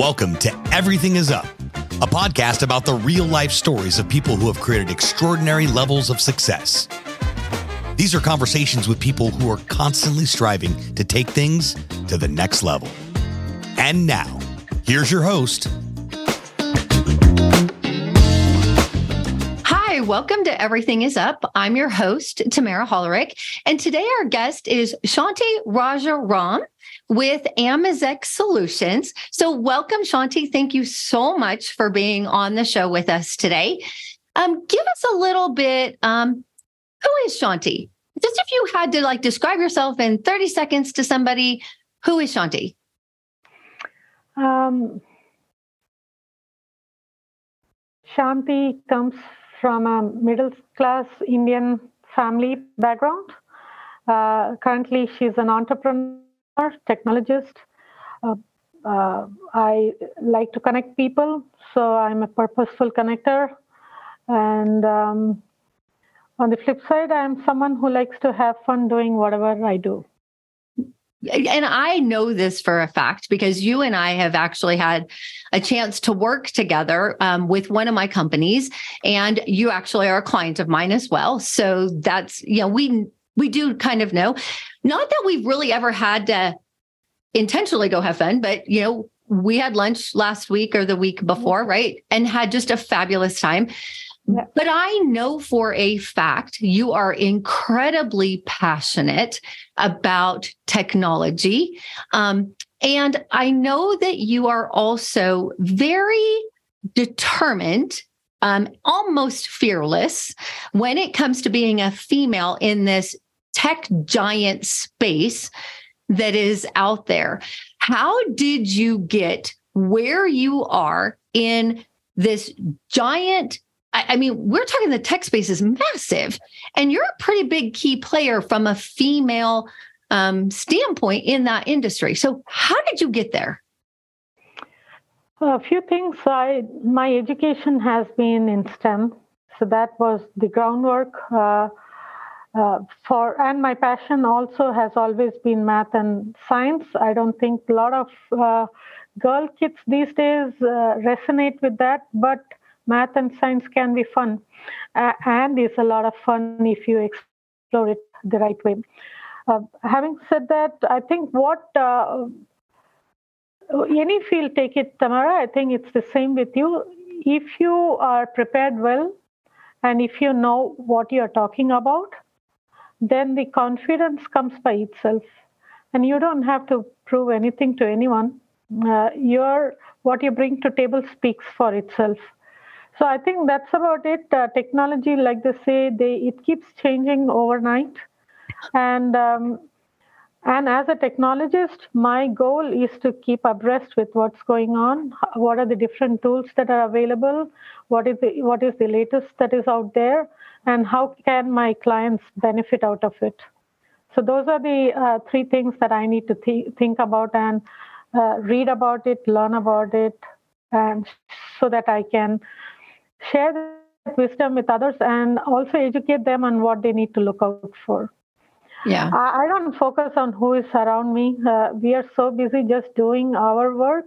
Welcome to Everything is Up, a podcast about the real life stories of people who have created extraordinary levels of success. These are conversations with people who are constantly striving to take things to the next level. And now, here's your host. Hi, welcome to Everything is Up. I'm your host, Tammera Hollerich. And today our guest is Shanthi Rajram with Amazek Solutions. So, welcome, Shanthi. Thank you so much for being on the show with us today. Um, give us a little bit. Um, who is Shanthi? Just if you had to like describe yourself in 30 seconds to somebody, who is Shanthi? Um, Shanthi comes from a middle class Indian family background. Uh, currently, she's an entrepreneur technologist. Uh, uh, I like to connect people, so I'm a purposeful connector. And um, on the flip side, I'm someone who likes to have fun doing whatever I do. And I know this for a fact because you and I have actually had a chance to work together um, with one of my companies, and you actually are a client of mine as well. So that's you know we we do kind of know not that we've really ever had to intentionally go have fun, but you know, we had lunch last week or the week before, right? And had just a fabulous time. Yeah. But I know for a fact you are incredibly passionate about technology. Um, and I know that you are also very determined, um, almost fearless when it comes to being a female in this tech giant space that is out there. How did you get where you are in this giant? I, mean, we're talking the tech space is massive, and you're a pretty big key player from a female um, standpoint in that industry. So, how did you get there? A few things. I my education has been in STEM, so that was the groundwork. Uh, uh, for and my passion also has always been math and science. I don't think a lot of uh, girl kids these days uh, resonate with that, but math and science can be fun, and is a lot of fun if you explore it the right way. Uh, having said that, I think what uh, any field take it, Tammera. I think it's the same with you. If you are prepared well, and if you know what you are talking about then the confidence comes by itself and you don't have to prove anything to anyone uh, your what you bring to table speaks for itself so i think that's about it uh, technology like they say they it keeps changing overnight and um, and as a technologist my goal is to keep abreast with what's going on. What are the different tools that are available? What is the what is the latest that is out there? And how can my clients benefit out of it? So those are the uh, three things that i need to th- think about and uh, read about it learn about it and so that i can share that wisdom with others and also educate them on what they need to look out for yeah. I, I don't focus on who is around me. Uh, we are so busy just doing our work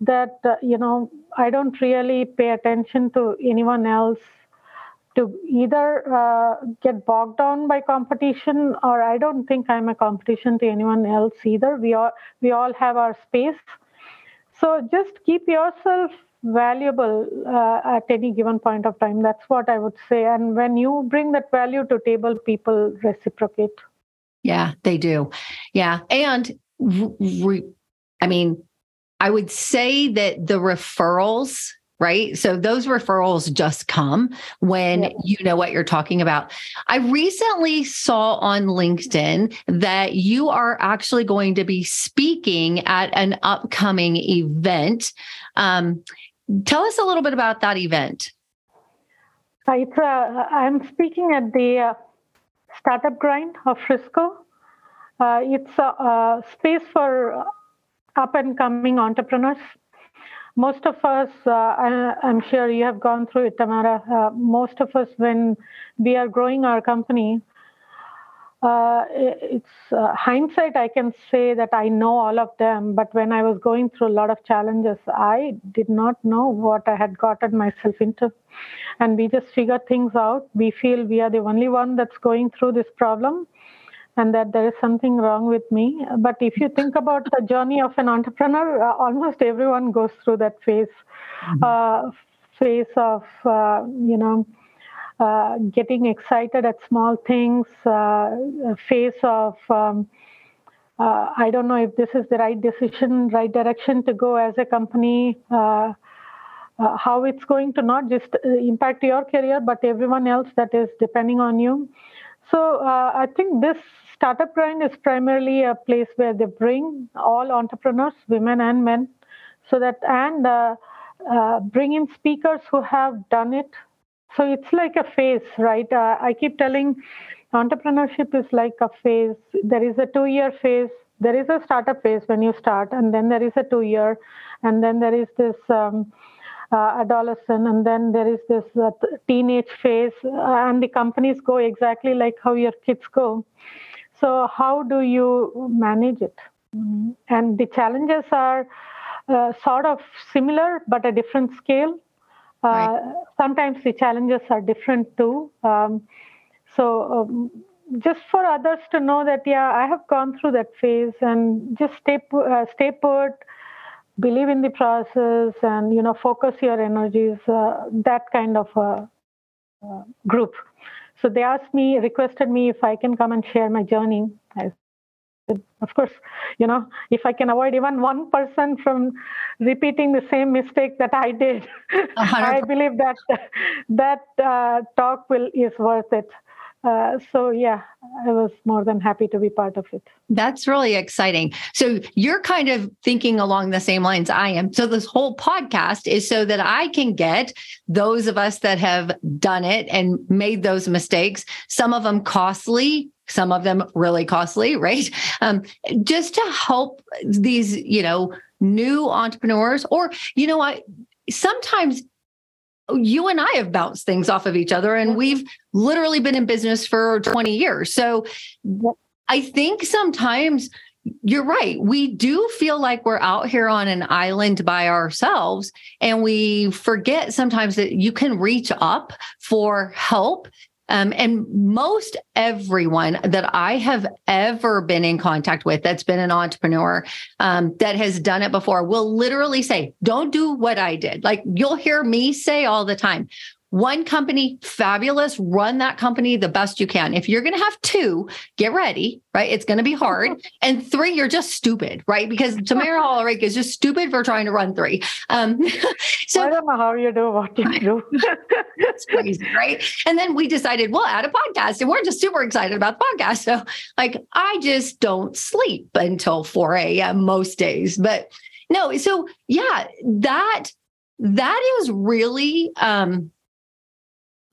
that uh, you know i don't really pay attention to anyone else to either uh, get bogged down by competition or i don't think i'm a competition to anyone else either. We all we all have our space. So just keep yourself valuable uh, at any given point of time. That's what i would say. And when you bring that value to table people reciprocate yeah they do yeah and re- i mean i would say that the referrals right? So those referrals just come when yeah. you know what you're talking about. I recently saw on LinkedIn that you are actually going to be speaking at an upcoming event. Um, tell us a little bit about that event. Uh, it's, uh, I'm speaking at the uh, Startup Grind of Frisco. Uh, it's a, a space for up and coming entrepreneurs most of us, uh, I, am sure you have gone through it, Tammera. Uh, most of us, when we are growing our company, uh, it's uh, hindsight. I can say that I know all of them, but when I was going through a lot of challenges, I did not know what I had gotten myself into, and we just figure things out. We feel we are the only one that's going through this problem, and that there is something wrong with me. But if you think about the journey of an entrepreneur, uh, almost everyone goes through that phase, mm-hmm. Uh, phase of uh, you know uh, getting excited at small things, uh, phase of um, uh, I don't know if this is the right decision, right direction to go as a company. Uh, uh, how it's going to not just impact your career, but everyone else that is depending on you. So I think this startup grind is primarily a place where they bring all entrepreneurs, women and men, so that and bring in speakers who have done it so it's like a phase, right? Uh, I keep telling entrepreneurship is like a phase. There is a two year phase, there is a startup phase when you start, and then there is a two year, and then there is this. Um, uh, adolescent, and then there is this uh, teenage phase, uh, and the companies go exactly like how your kids go. So, how do you manage it? Mm-hmm. And the challenges are uh, sort of similar, but a different scale. Right. Uh, sometimes the challenges are different too. Um, so um, just for others to know that yeah, I have gone through that phase, and just stay uh, stay put, believe in the process, and you know focus your energies. Uh, that kind of a, uh, group. So they asked me, requested me if I can come and share my journey. I of course you know if i can avoid even one person from repeating the same mistake that i did i believe that that uh, talk will is worth it uh, so yeah i was more than happy to be part of it. That's really exciting. So you're kind of thinking along the same lines i am. So this whole podcast is so that i can get those of us that have done it and made those mistakes some of them costly some of them really costly, right? Um, just to help these, you know, new entrepreneurs, or, you know, I sometimes you and I have bounced things off of each other, and we've literally been in business for 20 years. So I think sometimes you're right. We do feel like we're out here on an island by ourselves, and we forget sometimes that you can reach up for help um, and most everyone that I have ever been in contact with that's been an entrepreneur um, that has done it before will literally say, Don't do what I did. Like you'll hear me say all the time, one company, fabulous. Run that company the best you can. If you're going to have two, get ready, right? It's going to be hard. And three, you're just stupid, right? Because Tammera Hollerich is just stupid for trying to run three. Um, so I don't know how you do what you do. That's crazy, right? And then we decided we'll add a podcast, and we're just super excited about the podcast. So, like, I just don't sleep until 4 a.m. most days. But no, so yeah, that that is really um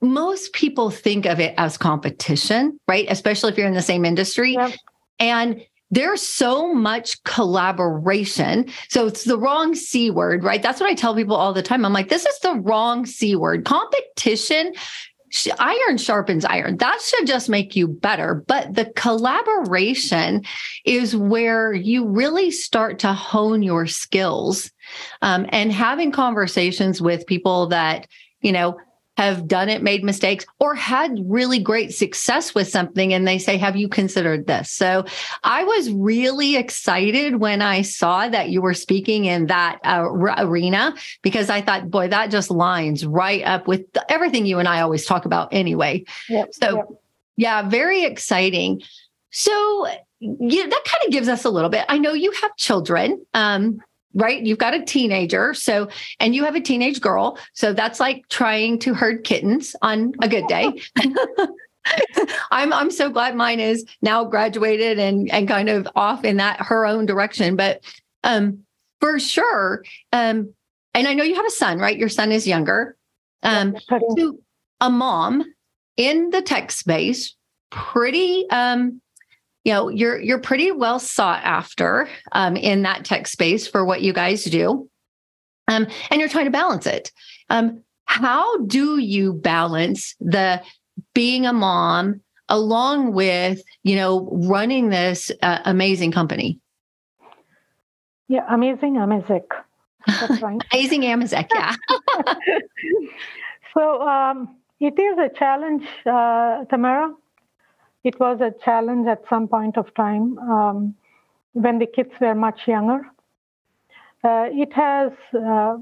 most people think of it as competition, right? Especially if you're in the same industry. Yep. And there's so much collaboration. So it's the wrong C word, right? That's what I tell people all the time. I'm like, this is the wrong C word. Competition, iron sharpens iron. That should just make you better. But the collaboration is where you really start to hone your skills um, and having conversations with people that, you know, have done it, made mistakes, or had really great success with something. And they say, Have you considered this? So I was really excited when I saw that you were speaking in that uh, arena because I thought, boy, that just lines right up with everything you and I always talk about anyway. Yep, so, yep. yeah, very exciting. So, yeah, that kind of gives us a little bit. I know you have children. Um, right? You've got a teenager. So, and you have a teenage girl. So that's like trying to herd kittens on a good day. I'm I'm so glad mine is now graduated and and kind of off in that her own direction. But um for sure, um, and I know you have a son, right? Your son is younger. Um to a mom in the tech space, pretty um you know you're you're pretty well sought after um, in that tech space for what you guys do um, and you're trying to balance it um, how do you balance the being a mom along with, you know, running this uh, amazing company? Yeah, amazing. That's right. amazing Amazek, yeah. so um, it is a challenge, uh, Tammera. It was a challenge at some point of time um, when the kids were much younger. Uh, it has uh,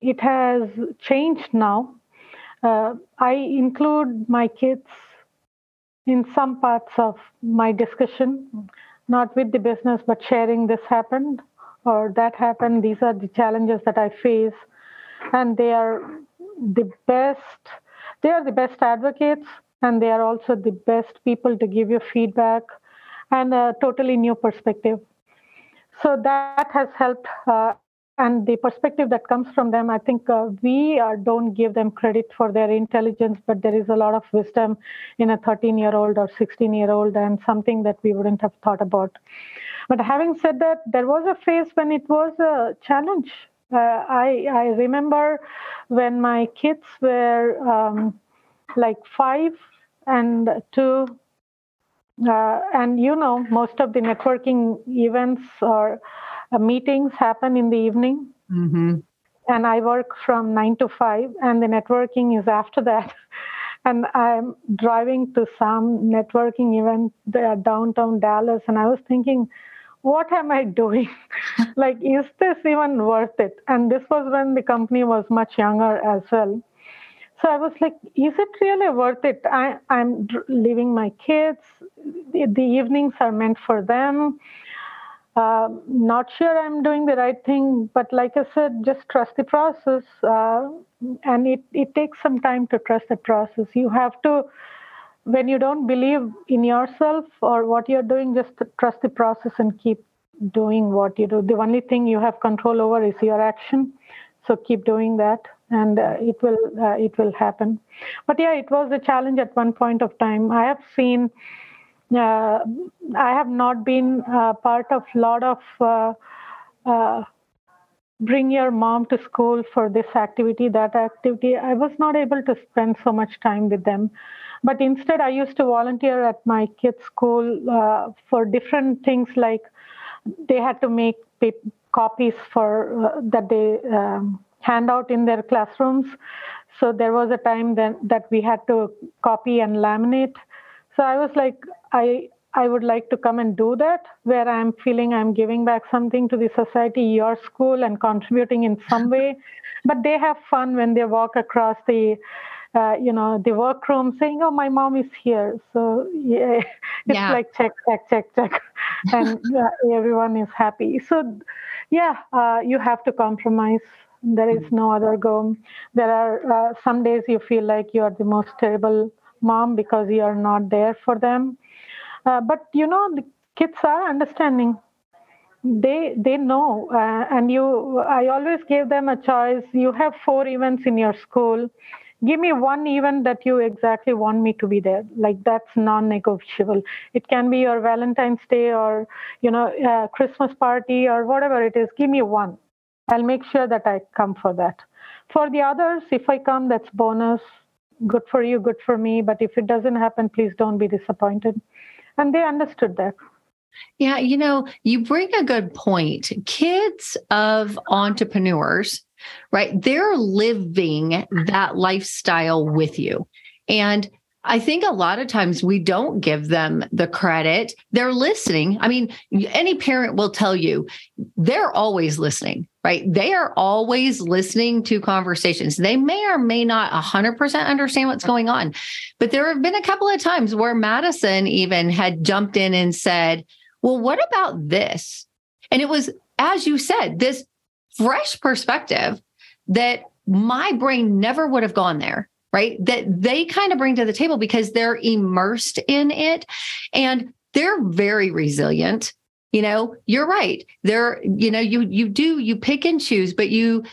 it has changed now. Uh, I include my kids in some parts of my discussion, not with the business, but sharing this happened or that happened. These are the challenges that I face, and they are the best. They are the best advocates, and they are also the best people to give you feedback and a totally new perspective. So that has helped uh, and the perspective that comes from them i think uh, we uh, don't give them credit for their intelligence but there is a lot of wisdom in a 13 year old or 16 year old and something that we wouldn't have thought about but having said that there was a phase when it was a challenge uh, I, I remember when my kids were um, like five and two uh, and you know most of the networking events or uh, meetings happen in the evening. Mm-hmm. And I work from nine to five, and the networking is after that. and I'm driving to some networking event there downtown Dallas, and I was thinking, what am I doing? like, is this even worth it? And this was when the company was much younger as well. So I was like, is it really worth it? I, am leaving my kids. The, the, evenings are meant for them. Uh, not sure I'm doing the right thing, but like I said, just trust the process. Uh, and it, it takes some time to trust the process. You have to, when you don't believe in yourself or what you're doing, just trust the process and keep doing what you do. The only thing you have control over is your action. So keep doing that and uh, it will uh, it will happen but yeah it was a challenge at one point of time i have seen uh, I have not been part of a lot of uh, uh, bring your mom to school for this activity, that activity. I was not able to spend so much time with them. But instead, I used to volunteer at my kids' school uh, for different things like they had to make copies for that they um, hand out in their classrooms. So there was a time then that we had to copy and laminate so I was like, I I would like to come and do that where I'm feeling I'm giving back something to the society, your school, and contributing in some way. But they have fun when they walk across the, uh, you know, the workroom saying, "Oh, my mom is here." So yeah, it's yeah. like check, check, check, check, and uh, everyone is happy. So yeah, uh, you have to compromise. There is no other go. There are uh, some days you feel like you are the most terrible mom because you are not there for them. Uh, but you know, the kids are understanding. They they know, uh, and you. I always gave them a choice. You have four events in your school. Give me one event that you exactly want me to be there. Like that's non-negotiable. It can be your Valentine's Day or you know uh, Christmas party or whatever it is. Give me one. I'll make sure that I come for that. For the others, if I come, that's bonus good for you, good for me. But if it doesn't happen, please don't be disappointed. And they understood that. Yeah, you know, you bring a good point. Kids of entrepreneurs, right? They're living that lifestyle with you. And I think a lot of times we don't give them the credit. They're listening. I mean, any parent will tell you they're always listening, right? They are always listening to conversations. They may or may not 100% understand what's going on. But there have been a couple of times where Madison even had jumped in and said, Well, what about this? And it was, as you said, this fresh perspective that my brain never would have gone there right? That they kind of bring to the table because they're immersed in it and they're very resilient. You know, you're right. They're, you know, you you do you pick and choose, but you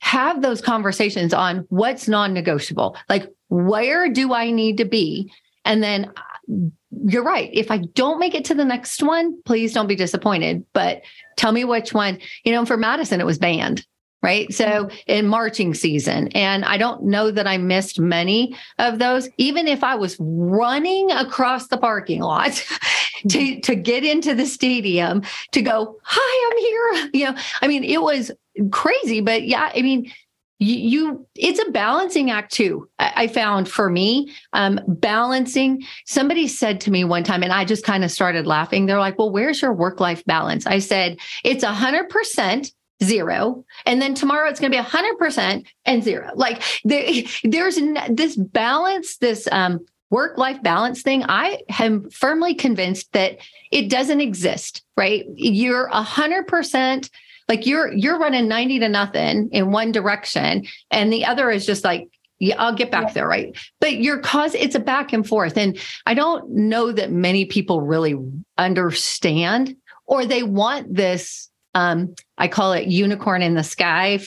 have those conversations on what's non-negotiable. Like where do I need to be? And then uh, you're right. If I don't make it to the next one, please don't be disappointed. But tell me which one. You know, for Madison, it was band right? So in marching season. And I don't know that I missed many of those, even if I was running across the parking lot to, to get into the stadium to go, hi, I'm here. You know, I mean, it was crazy, but yeah, I mean, you, you, it's a balancing act too I, I found for me um, balancing somebody said to me one time and i just kind of started laughing they're like well where's your work life balance i said it's a hundred percent zero and then tomorrow it's going to be a hundred percent and zero like there, there's this balance this um, work life balance thing i am firmly convinced that it doesn't exist right you're a hundred percent like you're you're running 90 to nothing in one direction and the other is just like yeah, I'll get back yeah. there, right? But your cause, it's a back and forth. And I don't know that many people really understand or they want this, um, I call it unicorn in the sky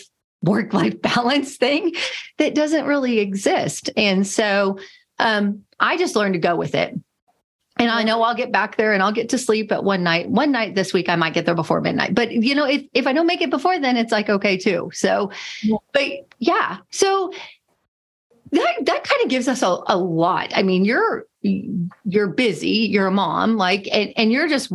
work life balance thing that doesn't really exist. And so um, I just learned to go with it. And I know I'll get back there and I'll get to sleep at one night. One night this week, I might get there before midnight. But you know, if if I don't make it before then, it's like okay too. So, yeah. but yeah, so that that kind of gives us a, a lot. I mean, you're you're busy, you're a mom, like, and, and you're just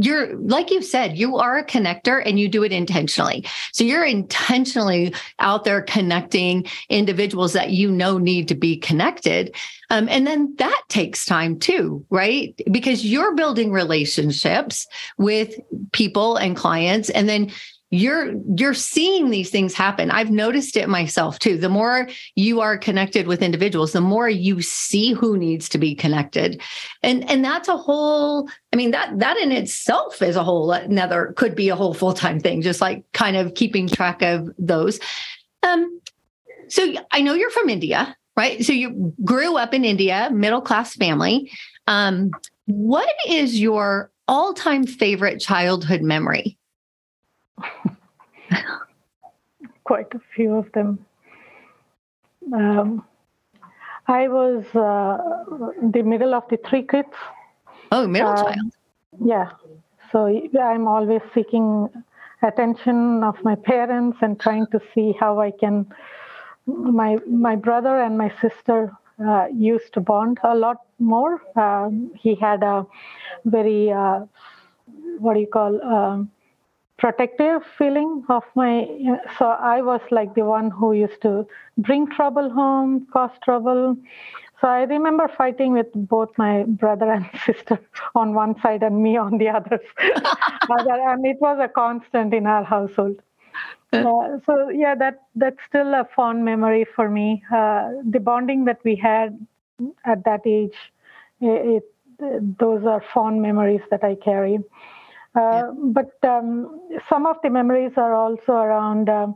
you're like you said you are a connector and you do it intentionally. So you're intentionally out there connecting individuals that you know need to be connected. Um, and then that takes time too right? Because you're building relationships with people and clients and then you're you're seeing these things happen. I've noticed it myself too. The more you are connected with individuals the more you see who needs to be connected. And and that's a whole i mean that that in itself is a whole another could be a whole full-time thing just like kind of keeping track of those. Um so i know you're from india right? So you grew up in india middle class family. Um what is your all-time favorite childhood memory Quite a few of them. Um, I was uh, the middle of the three kids. Oh, middle uh, child. Yeah. So I'm always seeking attention of my parents and trying to see how I can. My my brother and my sister uh, used to bond a lot more. Um, he had a very uh, what do you call um, protective feeling of my so i was like the one who used to bring trouble home cause trouble. So i remember fighting with both my brother and sister on one side and me on the other and it was a constant in our household. Uh, so yeah that that's still a fond memory for me. Uh, the bonding that we had at that age it, it, those are fond memories that i carry uh, but um, some of the memories are also around. Uh,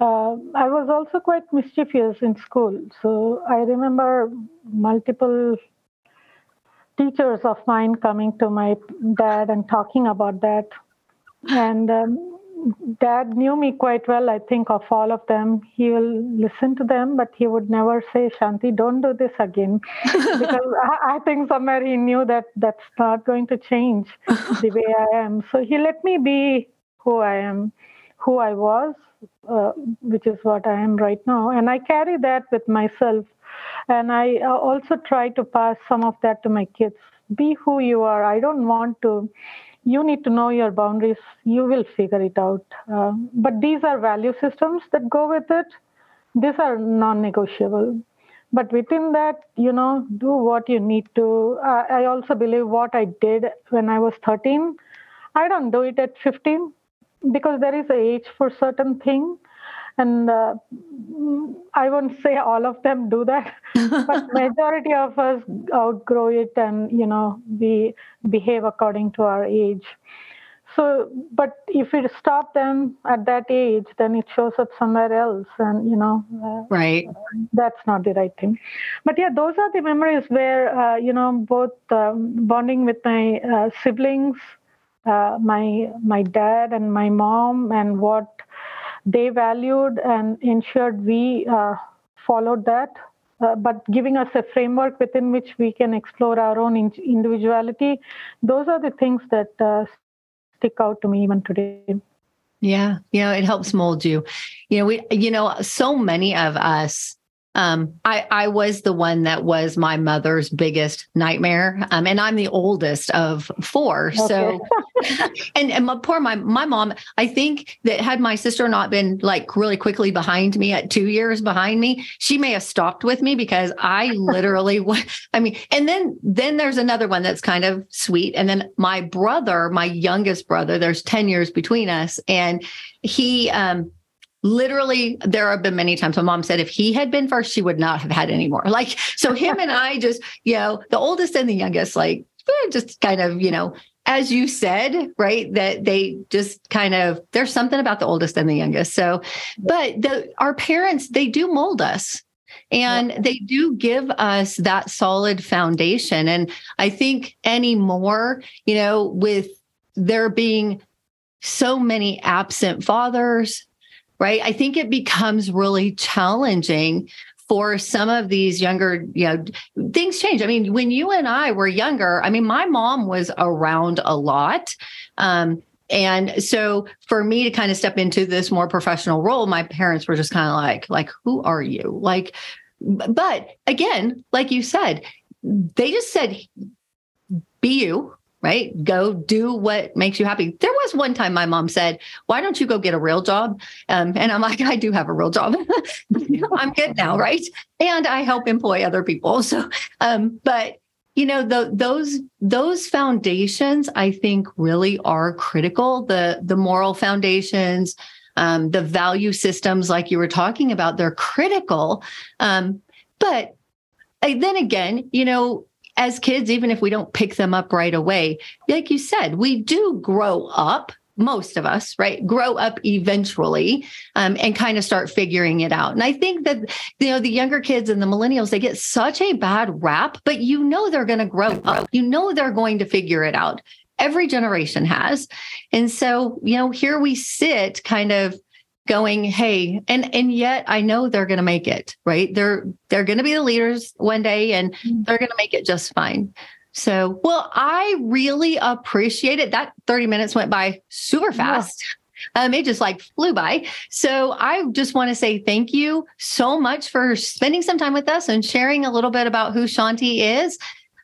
uh, I was also quite mischievous in school. So I remember multiple teachers of mine coming to my dad and talking about that. And um, dad knew me quite well, I think, of all of them. He will listen to them, but he would never say, Shanthi, don't do this again. because I, I, think somewhere he knew that that's not going to change the way I am. So he let me be who I am, who I was, uh, which is what I am right now. And I carry that with myself. And I uh, also try to pass some of that to my kids. Be who you are. I don't want to you need to know your boundaries. You will figure it out. Uh, but these are value systems that go with it. These are non negotiable. But within that, you know, do what you need to. Uh, I also believe what I did when I was 13, I don't do it at 15 because there is an age for certain thing and uh, i won't say all of them do that but majority of us outgrow it and you know we behave according to our age. So but if we stop them at that age then it shows up somewhere else and you know uh, right. that's not the right thing. But yeah those are the memories where uh, you know both um, bonding with my uh, siblings uh, my my dad and my mom and what they valued and ensured we uh, followed that, uh, but giving us a framework within which we can explore our own in- individuality. Those are the things that uh, stick out to me even today. Yeah. Know, it helps mold you. You know, we, you know, so many of us um, I, I was the one that was my mother's biggest nightmare. Um, and I'm the oldest of four. Okay. So, and, and my poor, my, my mom, I think that had my sister not been like really quickly behind me at two years behind me, she may have stopped with me because I literally, I mean, and then, then there's another one that's kind of sweet. And then my brother, my youngest brother, there's 10 years between us and he, um, literally there have been many times my mom said if he had been first she would not have had any more. Like so him and i just you know the oldest and the youngest like eh, just kind of you know as you said right that they just kind of there's something about the oldest and the youngest. So but the our parents they do mold us and yeah. they do give us that solid foundation. And i think anymore you know with there being so many absent fathers right? I think it becomes really challenging for some of these younger, you know, things change. I mean, when you and I were younger, I mean, my mom was around a lot. Um, and so for me to kind of step into this more professional role, my parents were just kind of like, like, who are you? Like, but again, like you said, they just said, be you, right? Go do what makes you happy. There was one time my mom said, Why don't you go get a real job? Um, and I'm like, I do have a real job. I'm good now, right? And I help employ other people. So, um, but you know, the, those those foundations, I think, really are critical. The the moral foundations, um, the value systems, like you were talking about, they're critical. Um, but then again, you know, as kids, even if we don't pick them up right away, like you said, we do grow up most of us, right, grow up eventually um, and kind of start figuring it out. And I think that, you know, the younger kids and the millennials, they get such a bad rap, but you know they're going to grow up. You know they're going to figure it out. Every generation has. And so, you know, here we sit kind of going hey and and yet i know they're going to make it right they're they're going to be the leaders one day and mm-hmm. they're going to make it just fine so well i really appreciate it that 30 minutes went by super fast yeah. Um, it just like flew by. So I just want to say thank you so much for spending some time with us and sharing a little bit about who Shanthi is.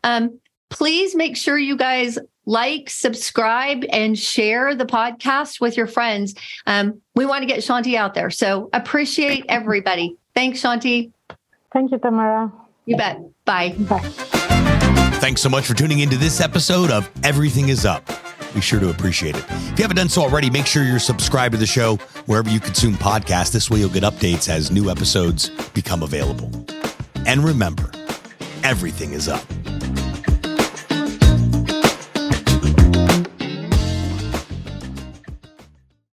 Um, please make sure you guys like, subscribe, and share the podcast with your friends. Um, we want to get Shanthi out there. So appreciate everybody. Thanks, Shanthi. Thank you, Tammera. You bet. Bye. Bye. Thanks so much for tuning into this episode of Everything is Up. Be sure to appreciate it. If you haven't done so already, make sure you're subscribed to the show wherever you consume podcasts. This way you'll get updates as new episodes become available. And remember, everything is up.